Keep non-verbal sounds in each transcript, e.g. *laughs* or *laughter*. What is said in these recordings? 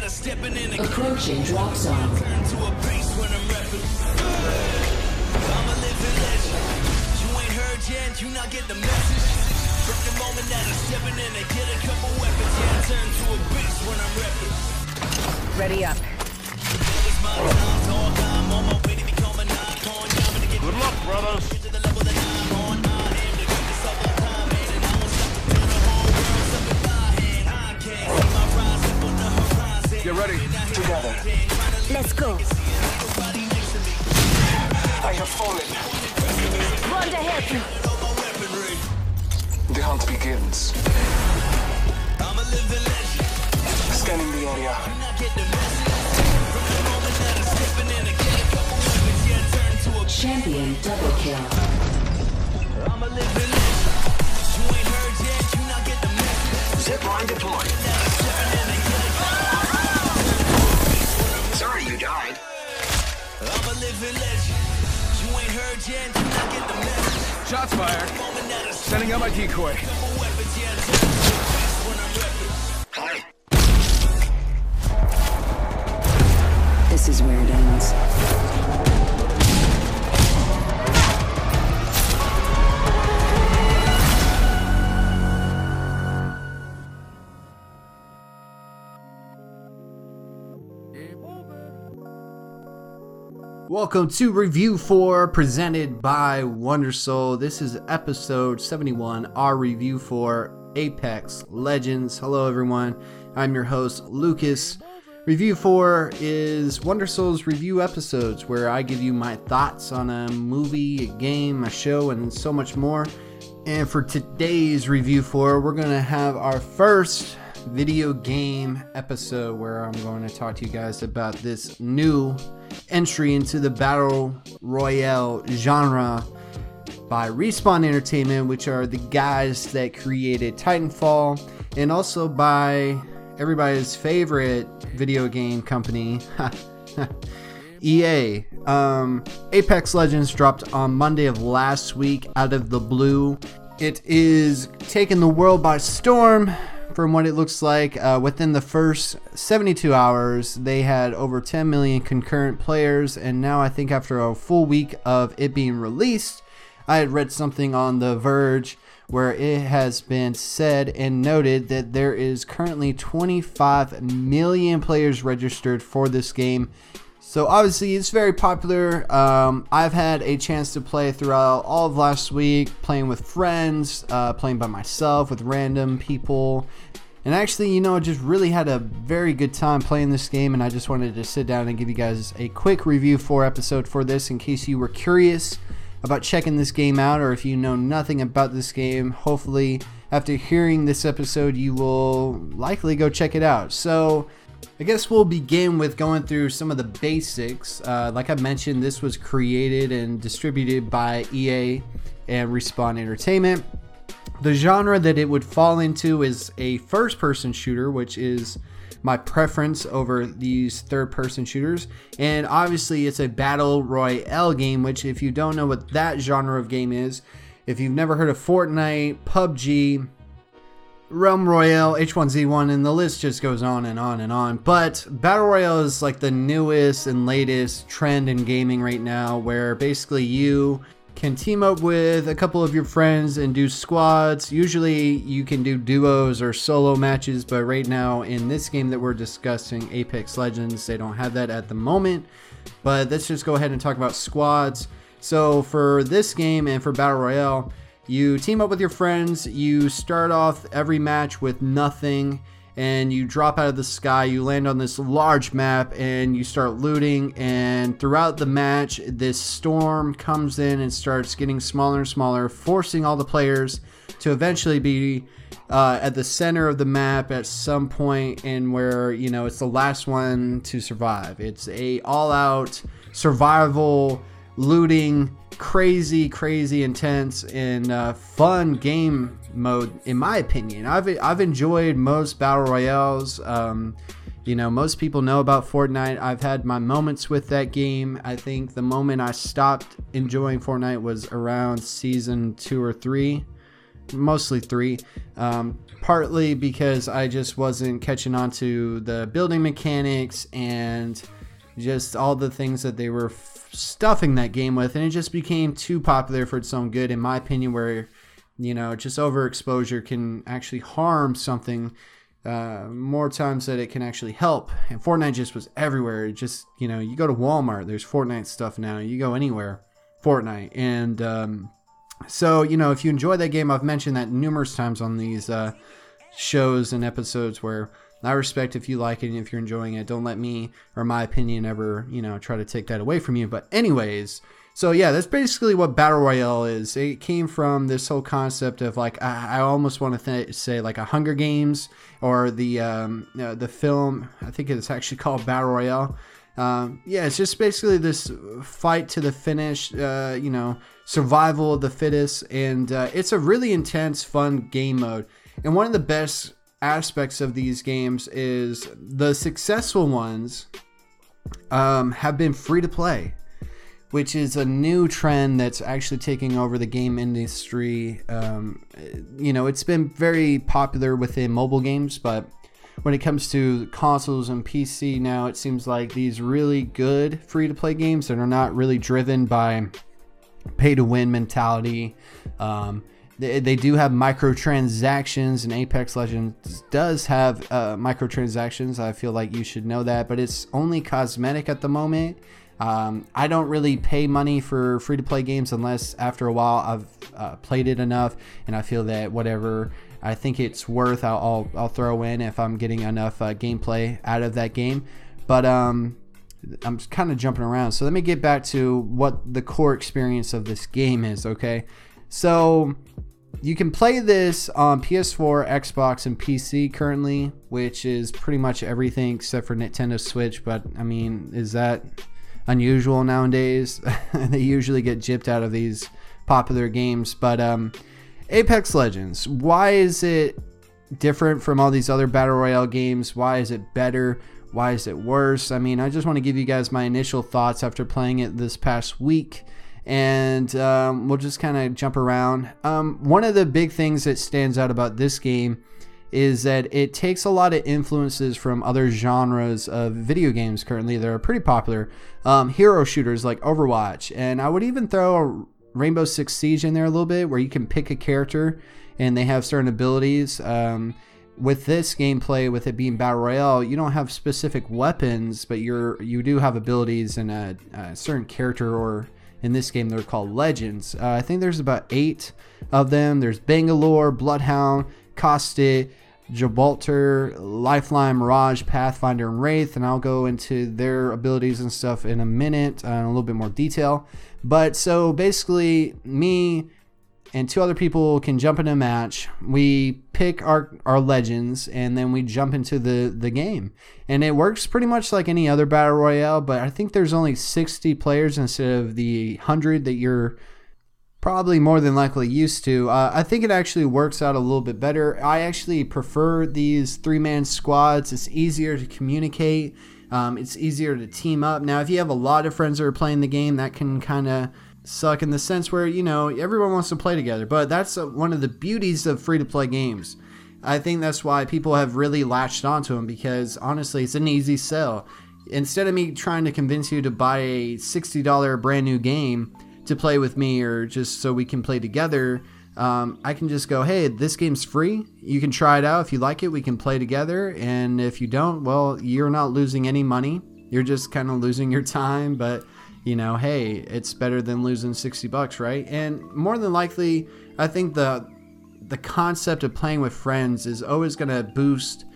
that are stepping in and Approaching drop zone. turn to a beast when I'm rapping. I'm a living legend. You ain't heard yet, you not get the message. From the moment that I'm stepping in and get a couple weapons, yeah, I turn to a beast when I'm rapping. Ready up. It's my time, Get ready. Together, Let's go. I have fallen. Run to help you. The hunt begins. I'm a living legend. Scanning the area. I get the message. From the moment that I'm stepping in and get a couple weapons, yeah, I turn to a Champion double kill. I'm a living legend. You ain't heard yet, you not get the message. Zip line deployed. Shots fired. Sending out my decoy. This is where it ends. Welcome to Review 4 presented by Wondersoul. This is episode 71, our review for Apex Legends. Hello, everyone. I'm your host, Lucas. Review 4 is Wondersoul's review episodes where I give you my thoughts on a movie, a game, a show, and so much more. And for today's review 4, we're going to have our first video game episode where I'm going to talk to you guys about this new entry into the battle royale genre by Respawn Entertainment, which are the guys that created Titanfall, and also by everybody's favorite video game company, *laughs* EA. Um, Apex Legends dropped on Monday of last week out of the blue. It is taking the world by storm from what it looks like. Uh, within the first 72 hours, they had over 10 million concurrent players, and now I think after a full week of it being released, I had read something on The Verge where it has been said and noted that there is currently 25 million players registered for this game. So obviously it's very popular. Um, I've had a chance to play throughout all of last week, playing with friends, uh, playing by myself with random people, and actually, you know, I just really had a very good time playing this game, and I just wanted to sit down and give you guys a quick review for episode for this in case you were curious about checking this game out, or if you know nothing about this game. Hopefully, after hearing this episode, you will likely go check it out. So, I guess we'll begin with going through some of the basics. Uh, like I mentioned, this was created and distributed by EA and Respawn Entertainment. The genre that it would fall into is a first person shooter, which is my preference over these third person shooters. And obviously, it's a battle royale game, which, if you don't know what that genre of game is, if you've never heard of Fortnite, PUBG, Realm Royale, H1Z1, and the list just goes on and on and on. But Battle Royale is like the newest and latest trend in gaming right now, where basically you can team up with a couple of your friends and do squads. Usually you can do duos or solo matches, but right now in this game that we're discussing, Apex Legends, they don't have that at the moment. But let's just go ahead and talk about squads. So for this game and for Battle Royale, you team up with your friends, you start off every match with nothing, and you drop out of the sky, you land on this large map, and you start looting. And throughout the match, this storm comes in and starts getting smaller and smaller, forcing all the players to eventually be uh, at the center of the map at some point, and where you know it's the last one to survive. It's a all-out survival looting crazy, crazy intense and uh, fun game mode, in my opinion. I've I've enjoyed most battle royales. Um, you know, most people know about Fortnite. I've had my moments with that game. I think the moment I stopped enjoying Fortnite was around season two or three. mostly three. Um, partly because I just wasn't catching on to the building mechanics and just all the things that they were f- stuffing that game with, and it just became too popular for its own good, in my opinion. Where you know, just overexposure can actually harm something uh, more times that it can actually help. And Fortnite just was everywhere. It just you know, you go to Walmart, there's Fortnite stuff now. You go anywhere, Fortnite, and um, so you know, if you enjoy that game, I've mentioned that numerous times on these uh, shows and episodes where I respect if you like it and if you're enjoying it. Don't let me or my opinion ever, you know, try to take that away from you. But anyways, so yeah, that's basically what battle royale is. It came from this whole concept of like I, I almost want to th- say like a Hunger Games or the um, uh, the film. I think it's actually *laughs* called Battle Royale. Um, yeah, it's just basically this fight to the finish. Uh, you know, survival of the fittest, and uh, it's a really intense, fun game mode. And one of the best aspects of these games is the successful ones um, have been free to play, which is a new trend that's actually taking over the game industry. Um, you know, it's been very popular within mobile games, but when it comes to consoles and PC now, it seems like these really good free to play games that are not really driven by pay to win mentality. Um, they, they do have microtransactions, and Apex Legends does have uh, microtransactions. I feel like you should know that, but it's only cosmetic at the moment. Um, I don't really pay money for free to play games unless after a while I've uh, played it enough and I feel that whatever I think it's worth, I'll, I'll, I'll throw in if I'm getting enough uh, gameplay out of that game. But um, I'm kind of jumping around. So let me get back to what the core experience of this game is, okay? So you can play this on PS4, Xbox, and PC currently, which is pretty much everything except for Nintendo Switch. But I mean, is that unusual nowadays? *laughs* they usually get gypped out of these popular games. But um, Apex Legends, why is it different from all these other Battle Royale games? Why is it better? Why is it worse? I mean, I just want to give you guys my initial thoughts after playing it this past week and um, we'll just kind of jump around. Um, one of the big things that stands out about this game is that it takes a lot of influences from other genres of video games currently that are pretty popular. Um, hero shooters like Overwatch, and I would even throw a Rainbow Six Siege in there a little bit, where you can pick a character and they have certain abilities. Um, with this gameplay, with it being battle royale, you don't have specific weapons, but you're you do have abilities and a, a certain character or in this game they're called legends. Uh, I think there's about eight of them. There's Bangalore, Bloodhound, Caustic, Gibraltar, Lifeline, Mirage, Pathfinder, and Wraith, and I'll go into their abilities and stuff in a minute uh, in a little bit more detail. But so basically, me and two other people can jump in a match. We pick our our legends and then we jump into the the game. And it works pretty much like any other battle royale, but I think there's only 60 players instead of the 100 that you're probably more than likely used to. Uh, I think it actually works out a little bit better. I actually prefer these three man squads. It's easier to communicate. Um, it's easier to team up. Now, if you have a lot of friends that are playing the game, that can kind of suck in the sense where you know everyone wants to play together but that's uh, one of the beauties of free to play games. I think that's why people have really latched onto them because honestly it's an easy sell. Instead of me trying to convince you to buy a $60 brand new game to play with me or just so we can play together um, i can just go hey this game's free. You can try it out. If you like it we can play together. And if you don't well you're not losing any money. You're just kind of losing your *laughs* time but you know, hey, it's better than losing 60 bucks, right? And more than likely, I think the the concept of playing with friends is always going to boost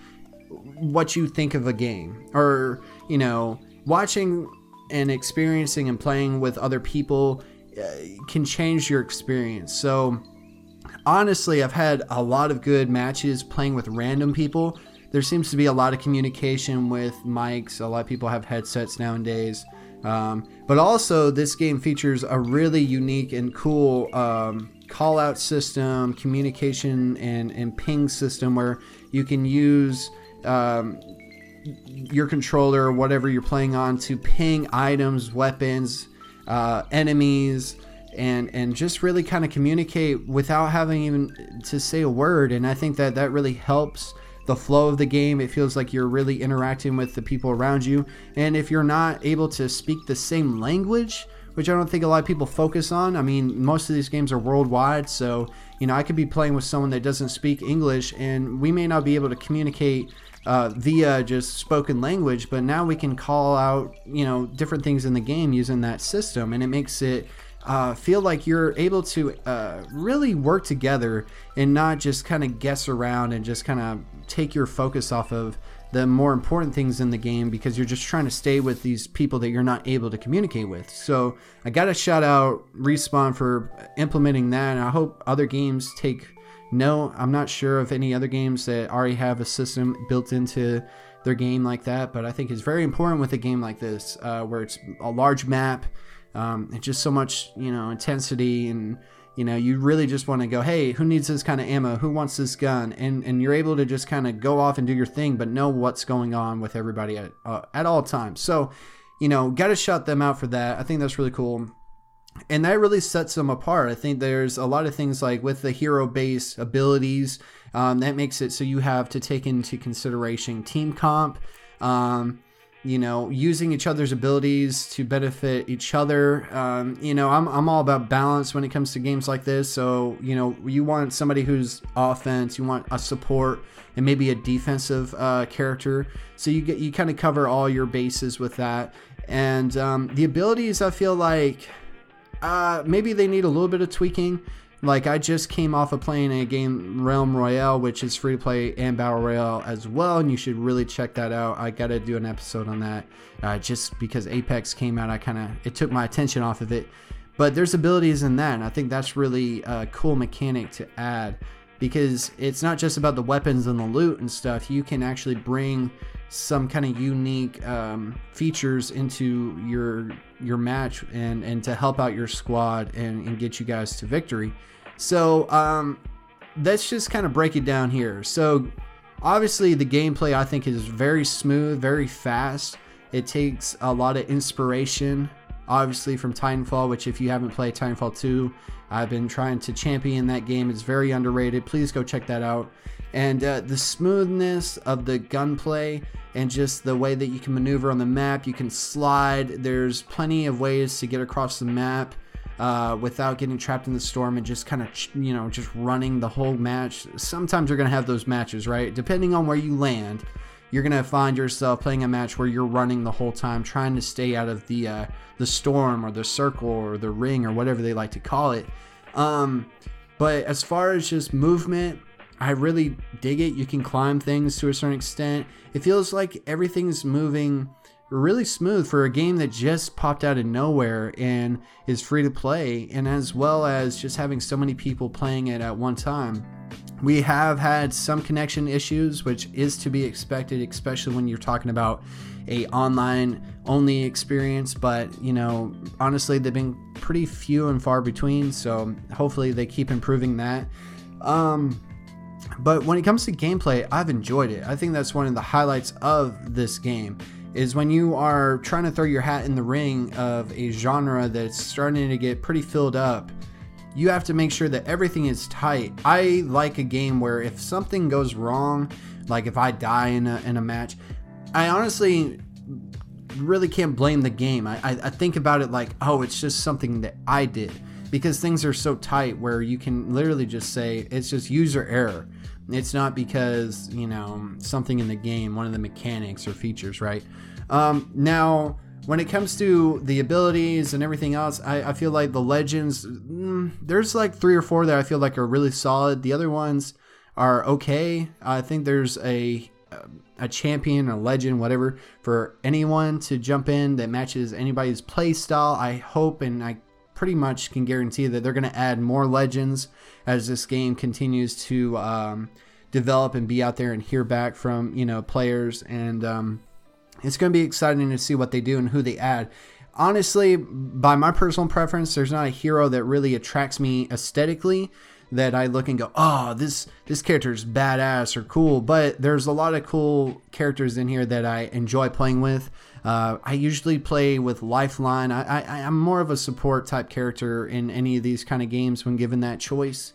what you think of a game or, you know, watching and experiencing and playing with other people uh, can change your experience. So, honestly, I've had a lot of good matches playing with random people. There seems to be a lot of communication with mics. A lot of people have headsets nowadays. Um, but also, this game features a really unique and cool um, call out system, communication, and, and ping system where you can use um, your controller, or whatever you're playing on, to ping items, weapons, uh, enemies, and and just really kind of communicate without having even to say a word. And I think that that really helps the flow of the game. It feels like you're really interacting with the people around you. And if you're not able to speak the same language, which I don't think a lot of people focus on. I mean, most of these games are worldwide, so you know I could be playing with someone that doesn't speak English, and we may not be able to communicate uh, via just spoken language. But now we can call out you know different things in the game using that system, and it makes it. Uh, feel like you're able to uh, really work together and not just kind of guess around and just kind of take your focus off of the more important things in the game because you're just trying to stay with these people that you're not able to communicate with. So I got to shout out Respawn for implementing that, and I hope other games take note. I'm not sure of any other games that already have a system built into their game like that, but I think it's very important with a game like this uh, where it's a large map, um, and just so much you know intensity and you know you really just want to go hey who needs this kind of ammo? Who wants this gun? And and you're able to just kind of go off and do your thing but know what's going on with everybody at, uh, at all times. So you know got to shout them out for that. I think that's really cool. And that really sets them apart. I think there's a lot of things like with the hero base abilities um, that makes it so you have to take into consideration team comp. Um, you know, using each other's abilities to benefit each other. Um, you know, I'm, I'm all about balance when it comes to games like this. So, you know, you want somebody who's offense, you want a support, and maybe a defensive uh, character. So you get you kind of cover all your bases with that. And um, the abilities, I feel like uh, maybe they need a little bit of tweaking. Like I just came off of playing a game Realm Royale, which is free to play and battle royale as well, and you should really check that out. I gotta do an episode on that, uh, just because Apex came out. I kind of it took my attention off of it, but there's abilities in that, and I think that's really a cool mechanic to add because it's not just about the weapons and the loot and stuff. You can actually bring some kind of unique um, features into your your match and and to help out your squad and, and get you guys to victory. So um, let's just kind of break it down here. So obviously the gameplay I think is very smooth, very fast. It takes a lot of inspiration, obviously from Titanfall, which if you haven't played Titanfall 2, I've been trying to champion that game. It's very underrated. Please go check that out. And uh, the smoothness of the gunplay and just the way that you can maneuver on the map, you can slide. There's plenty of ways to get across the map uh, without getting trapped in the storm and just kind of you know just running the whole match. Sometimes you're gonna have those matches, right? Depending on where you land, you're gonna find yourself playing a match where you're running the whole time, trying to stay out of the uh, the storm or the circle or the ring or whatever they like to call it. Um, but as far as just movement, I really dig it. You can climb things to a certain extent. It feels like everything's moving really smooth for a game that just popped out of nowhere and is free to play, and as well as just having so many people playing it at one time. We have had some connection issues, which is to be expected, especially when you're talking about a online only experience. But you know, honestly, they've been pretty few and far between. So hopefully, they keep improving that. Um, but when it comes to gameplay, I've enjoyed it. I think that's one of the highlights of this game is when you are trying to throw your hat in the ring of a genre that's starting to get pretty filled up. You have to make sure that everything is tight. I like a game where if something goes wrong, like if I die in a, in a match, I honestly really can't blame the game. I, I, I think about it like, oh, it's just something that I did because things are so tight where you can literally just say it's just user error. It's not because, you know, something in the game, one of the mechanics or features, right? Um, now, when it comes to the abilities and everything else, I, I feel like the legends, mm, there's like three or four that I feel like are really solid. The other ones are okay. I think there's a a champion, a legend, whatever, for anyone to jump in that matches anybody's play style. I hope and I pretty much can guarantee that they're going to add more legends as this game continues to um, develop and be out there and hear back from you know players and um, it's going to be exciting to see what they do and who they add honestly by my personal preference there's not a hero that really attracts me aesthetically that I look and go, oh, this this character is badass or cool. But there's a lot of cool characters in here that I enjoy playing with. Uh, I usually play with Lifeline. I, I, I'm more of a support type character in any of these kind of games when given that choice.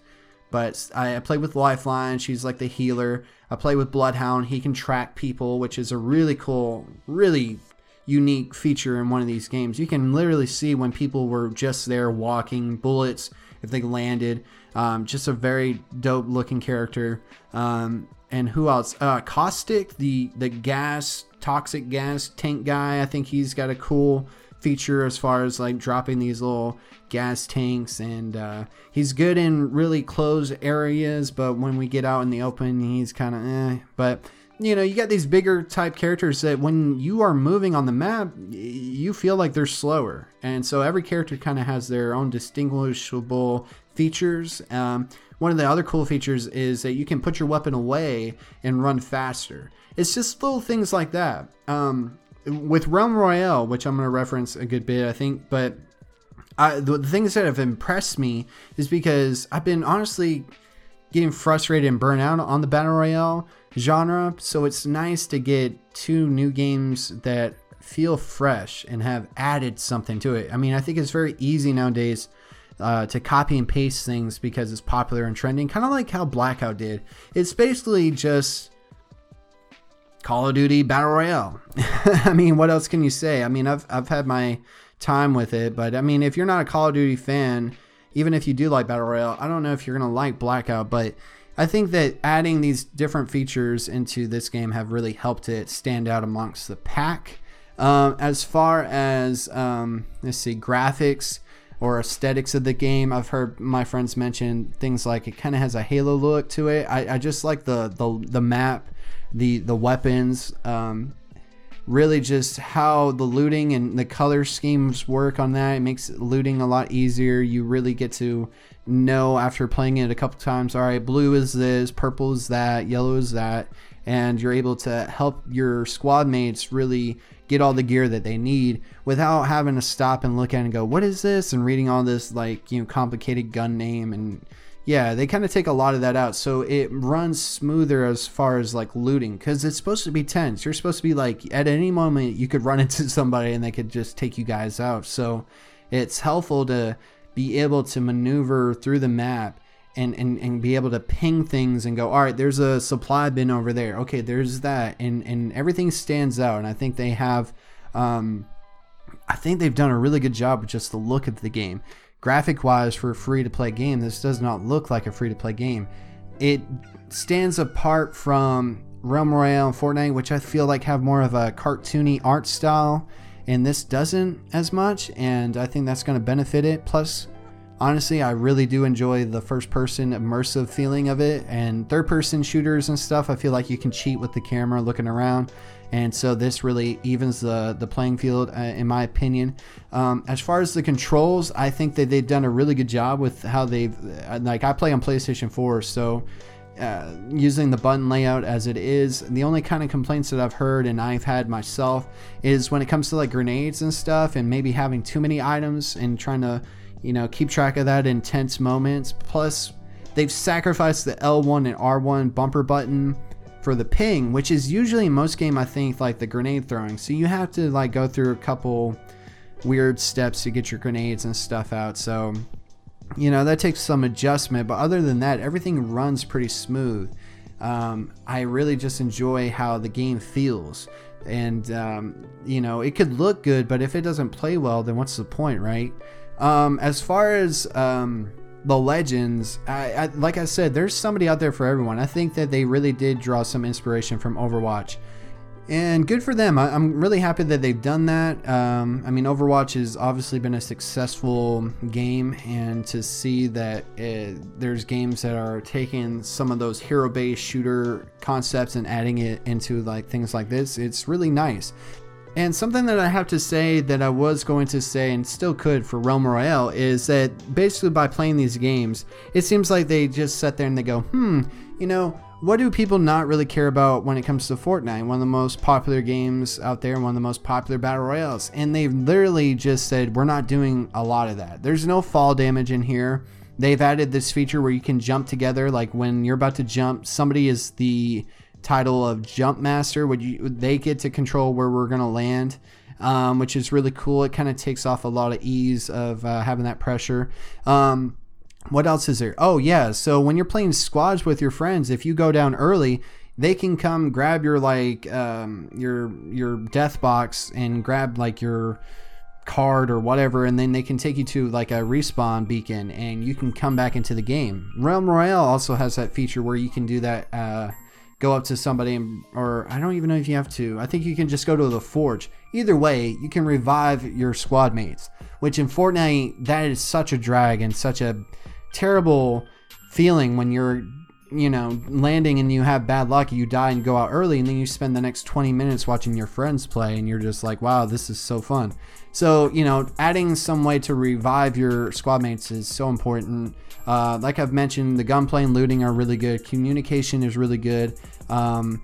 But I, I play with Lifeline. She's like the healer. I play with Bloodhound. He can track people, which is a really cool, really unique feature in one of these games. You can literally see when people were just there walking, bullets, if they landed. Um, just a very dope looking character. Um, and who else? Uh, Caustic, the the gas, toxic gas tank guy. I think he's got a cool feature as far as like dropping these little gas tanks and uh, he's good in really closed areas but when we get out in the open he's kind of eh but you know you got these bigger type characters that when you are moving on the map you feel like they're slower and so every character kind of has their own distinguishable features um, one of the other cool features is that you can put your weapon away and run faster it's just little things like that um, with realm royale which i'm going to reference a good bit i think but I, the, the things that have impressed me is because I've been honestly getting frustrated and burnt out on the battle royale genre. So it's nice to get two new games that feel fresh and have added something to it. I mean, I think it's very easy nowadays uh, to copy and paste things because it's popular and trending, kind of like how Blackout did. It's basically just Call of Duty Battle Royale. *laughs* I mean, what else can you say? I mean, I've, I've had my time with it. But I mean, if you're not a Call of Duty fan, even if you do like Battle Royale, I don't know if you're going to like Blackout, but I think that adding these different features into this game have really helped it stand out amongst the pack. Um, as far as, um, let's see, graphics or aesthetics of the game, I've heard my friends mention things like it kind of has a Halo look to it. I, I just like the, the, the map, the, the weapons. Um, really just how the looting and the color schemes work on that. It makes looting a lot easier. You really get to know after playing it a couple times, all right, blue is this, purple is that, yellow is that, and you're able to help your squad mates really get all the gear that they need without having to stop and look at and go, what is this? And reading all this like, you know, complicated gun name and yeah, they kind of take a lot of that out. So it runs smoother as far as like looting because it's supposed to be tense. You're supposed to be like, at any moment, you could *laughs* run into somebody and they could just take you guys out. So it's helpful to be able to maneuver through the map and, and, and be able to ping things and go, all right, there's a supply bin over there. Okay, there's that. And, and everything stands out. And I think they have, um, I think they've done a really good job with just the look of the game graphic wise for a free to play game this does not look like a free to play game it stands apart from realm royale and fortnite which i feel like have more of a cartoony art style and this doesn't as much and i think that's going to benefit it plus honestly i really do enjoy the first person immersive feeling of it. And third person shooters and stuff i feel like you can cheat with the camera looking around. And so this really evens the the playing field uh, in my opinion. Um, as far as the controls i think that they've done a really good job with how they've uh, like i play on playstation 4 so uh, using the button layout as it is the only kind of complaints that i've heard and i've had myself is when it comes to like grenades and stuff and maybe having too many items and trying to you know keep track of that intense moments plus they've sacrificed the l1 and r1 bumper button for the ping, which is usually in most game I think like the grenade throwing. So you have to like go through a couple weird steps to get your grenades and stuff out. So you know that takes some adjustment, but other than that, everything runs pretty smooth. Um, I really just enjoy how the game feels, and um, you know it could look good, but if it doesn't play well, then what's the point, right? Um, as far as um, the legends I, I, like i said there's somebody out there for everyone. I think that they really did draw some inspiration from overwatch. And good for them. I, am really happy that they've done that. Um, i mean overwatch has obviously been a successful game and to see that it, there's games that are taking some of those hero based shooter concepts and adding it into like things like this it's really nice and something that I have to say that I was going to say and still could for Realm Royale is that basically by playing these games, it seems like they just sit there and they go, hmm, you know, what do people not really care about when it comes to Fortnite? One of the most popular games out there, one of the most popular battle royales. And they've literally just said, we're not doing a lot of that. There's no fall damage in here. They've added this feature where you can jump together. Like when you're about to jump, somebody is the title of jump master would you they get to control where we're going to land um, which is really cool. It kind of takes off a lot of ease of uh, having that pressure. Um, what else is there? Oh yeah, so when you're playing squads with your friends, if you go down early, they can come grab your like um, your your death box and grab like your card or whatever, and then they can take you to like a respawn beacon, and you can come back into the game. Realm Royale also has that feature where you can do that. Uh, go up to somebody or I don't even know if you have to. I think you can just go to the forge. Either way, you can revive your squad mates, which in Fortnite that is such a drag and such a terrible feeling when you're you know landing and you have bad luck you die and go out early and then you spend the next 20 minutes watching your friends play and you're just like wow this is so fun so you know adding some way to revive your squad mates is so important uh, like i've mentioned the gunplay and looting are really good. Communication is really good. Um,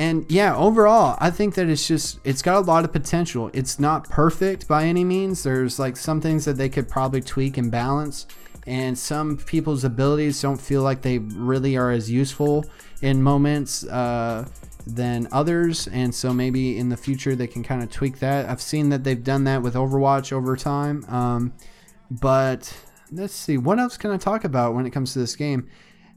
and yeah overall i think that it's just it's got a lot of potential. It's not perfect by any means. There's like some things that they could probably tweak and balance and some people's abilities don't feel like they really are as useful in moments uh, than others. And so maybe in the future they can kind of tweak that. I've seen that they've done that with overwatch over time um, but let's see what else can i talk about when it comes to this game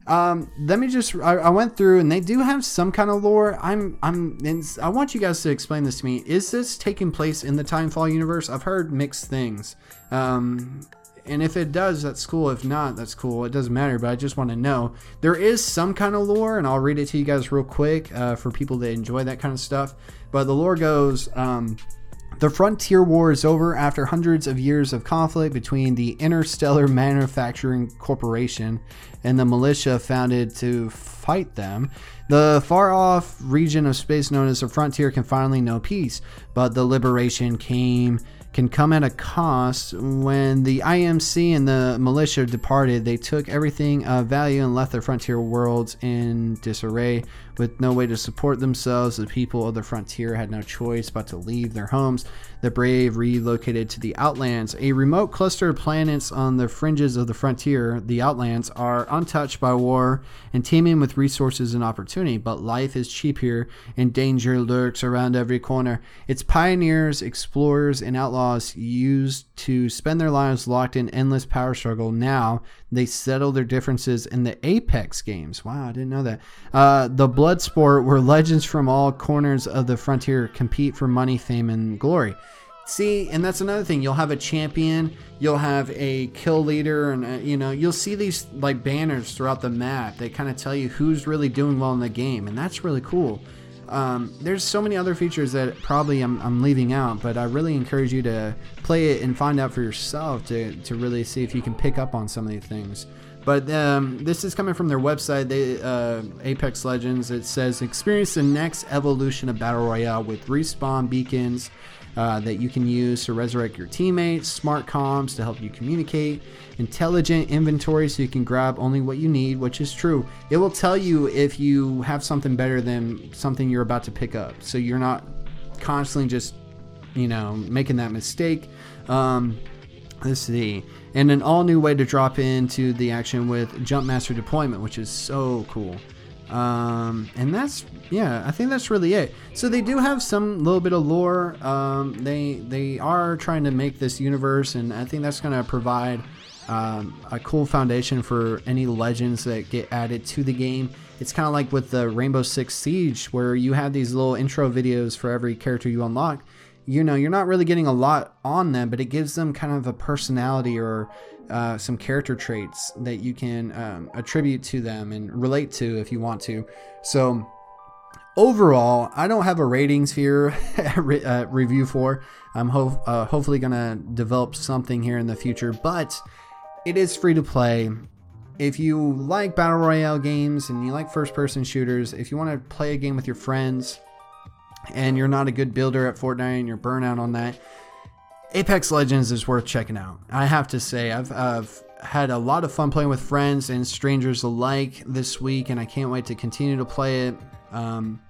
um, let me just I, I went through and they do have some kind of lore i'm i'm i want you guys to explain this to me is this taking place in the Titanfall universe i've heard mixed things um, and if it does, that's cool. If not, that's cool. It doesn't matter, but I just want to know. There is some kind of lore, and I'll read it to you guys real quick uh, for people that enjoy that kind of stuff. But the lore goes um, The Frontier War is over after hundreds of years of conflict between the Interstellar Manufacturing Corporation and the militia founded to fight them. The far off region of space known as the Frontier can finally know peace, but the liberation came can come at a cost. When the IMC and the militia departed, they took everything of value and left their frontier worlds in disarray. With no way to support themselves, the people of the frontier had no choice but to leave their homes. The brave relocated to the Outlands, a remote cluster of planets on the fringes of the frontier. The Outlands are untouched by war and teeming with resources and opportunity, but life is cheap here and danger lurks around every corner. Its pioneers, explorers, and outlaws used to spend their lives locked in endless power struggle. Now they settle their differences in the Apex games. Wow, I didn't know that. Uh, the Bloodsport, where legends from all corners of the frontier compete for money, fame, and glory. See, and that's another thing. You'll have a champion, you'll have a kill leader, and uh, you know you'll see these like banners throughout the map. They kind of tell you who's really doing well in the game, and that's really cool. Um, there's so many other features that probably I'm, I'm leaving out, but I really encourage you to play it and find out for yourself to, to really see if you can pick up on some of these things. But um, this is coming from their website, they, uh, Apex Legends. It says experience the next evolution of Battle Royale with respawn beacons, uh, that you can use to resurrect your teammates, smart comms to help you communicate, intelligent inventory so you can grab only what you need, which is true. It will tell you if you have something better than something you're about to pick up, so you're not constantly just, you know, making that mistake. Um, let's see. And an all new way to drop into the action with Jump Master deployment, which is so cool. Um, and that's yeah, I think that's really it. So they do have some little bit of lore. Um, they they are trying to make this universe, and I think that's going to provide um, a cool foundation for any legends that get added to the game. It's kind of like with the Rainbow Six Siege, where you have these little intro videos for every character you unlock. You know, you're not really getting a lot on them, but it gives them kind of a personality or uh, some character traits that you can um, attribute to them and relate to if you want to. So, overall, I don't have a ratings here *laughs* re- uh, review for. I'm ho- uh, hopefully gonna develop something here in the future, but it is free to play. If you like battle royale games and you like first-person shooters, if you want to play a game with your friends, and you're not a good builder at Fortnite and you're burnout on that, Apex Legends is worth checking out. I have to say, I've, I've had a lot of fun playing with friends and strangers alike this week, and I can't wait to continue to play it. Um,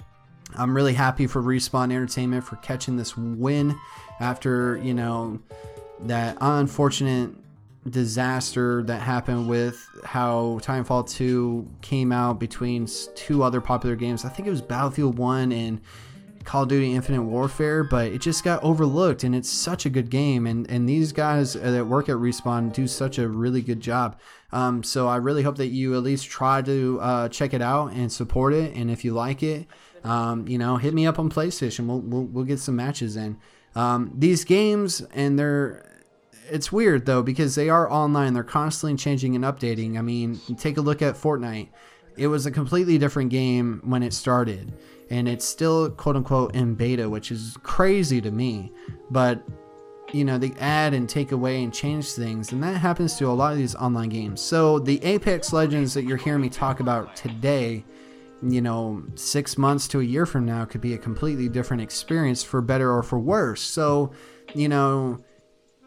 I'm really happy for Respawn Entertainment for catching this win after, you know, that unfortunate disaster that happened with how Titanfall 2 came out between two other popular games. I think it was Battlefield 1 and Call of Duty Infinite Warfare, but it just got overlooked, and it's such a good game. And and these guys that work at Respawn do such a really good job. Um, so I really hope that you at least try to uh, check it out and support it. And if you like it, um, you know, hit me up on PlayStation. We'll we'll, we'll get some matches in. Um, these games and they're it's weird though because they are online. They're constantly changing and updating. I mean, take a look at Fortnite. It was a completely different game when it started, and it's still quote unquote in beta, which is crazy to me. But you know, they add and take away and change things, and that happens to a lot of these online games. So the Apex Legends that you're hearing me talk about today, you know, six months to a year from now could be a completely different experience for better or for worse. So, you know,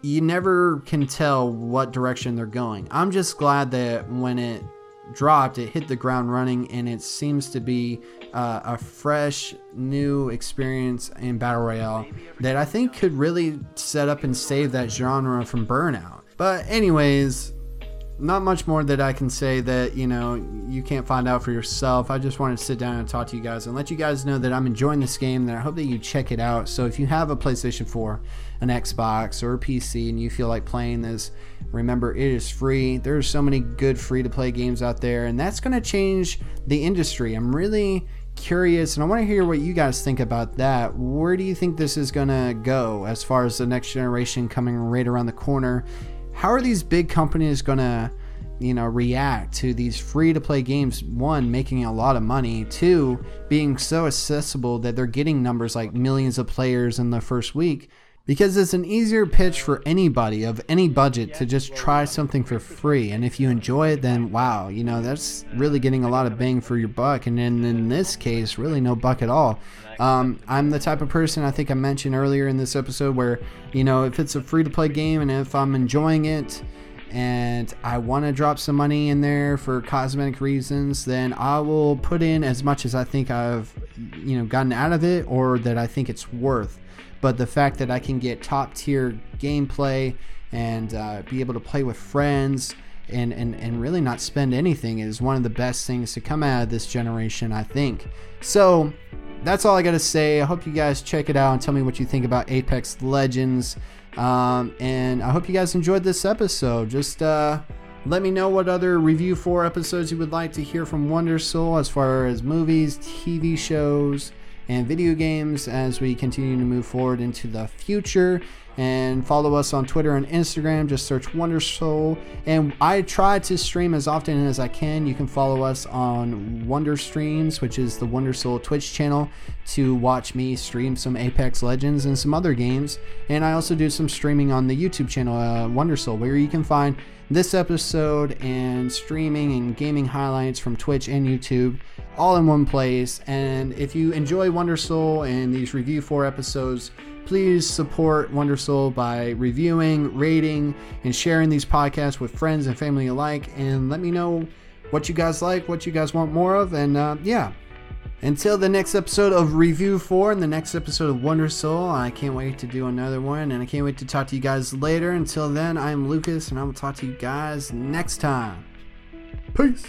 you never can tell what direction they're going. I'm just glad that when it dropped, it hit the ground running, and it seems to be uh, a fresh, new experience in Battle Royale that I think could really set up and save that genre from burnout. But, anyways, not much more that I can say that you know you can't find out for yourself. I just wanted to sit down and talk to you guys and let you guys know that I'm enjoying this game. That I hope that you check it out. So if you have a PlayStation 4, an Xbox, or a PC, and you feel like playing this, remember it is free. There's so many good free to play games out there, and that's going to change the industry. I'm really curious and I want to hear what you guys think about that. Where do you think this is going to go as far as the next generation coming right around the corner? How are these big companies to you know react to these free to play games? One making a lot of money. Two being so accessible that they're getting numbers like millions of players in the first week. Because it's an easier pitch for anybody of any budget to just try something for free. And if you enjoy it then wow you know that's really getting a lot of bang for your buck. And then in this case really no buck at all um, i'm the type of person i think i mentioned earlier in this episode where you know if it's a free to play game and if i'm enjoying it and I want to drop some money in there for cosmetic reasons, then I will put in as much as I think I've, you know, gotten out of it or that I think it's worth but the fact that I can get top tier gameplay and uh, be able to play with friends and, and, and really not spend anything is one of the best things to come out of this generation, I think. So that's all I got to say. I hope you guys check it out and tell me what you think about Apex Legends. Um, and I hope you guys enjoyed this episode. Just uh, let me know what other review for episodes you would like to hear from Wonder Soul as far as movies, TV shows and video games as we continue to move forward into the future. And follow us on Twitter and Instagram. Just search Wonder Soul. And I try to stream as often as I can. You can follow us on Wonder Streams, which is the Wonder Soul Twitch channel, to watch me stream some Apex Legends and some other games. And I also do some streaming on the YouTube channel, uh, Wonder Soul, where you can find this episode and streaming and gaming highlights from Twitch and YouTube all in one place. And if you enjoy Wonder Soul and these review for episodes, please support Wonder Soul by reviewing, rating, and sharing these podcasts with friends and family alike. And let me know what you guys like, what you guys want more of. And uh, yeah, until the next episode of Review 4 and the next episode of Wonder Soul, I can't wait to do another one and I can't wait to talk to you guys later. Until then, I'm Lucas and I will talk to you guys next time. Peace.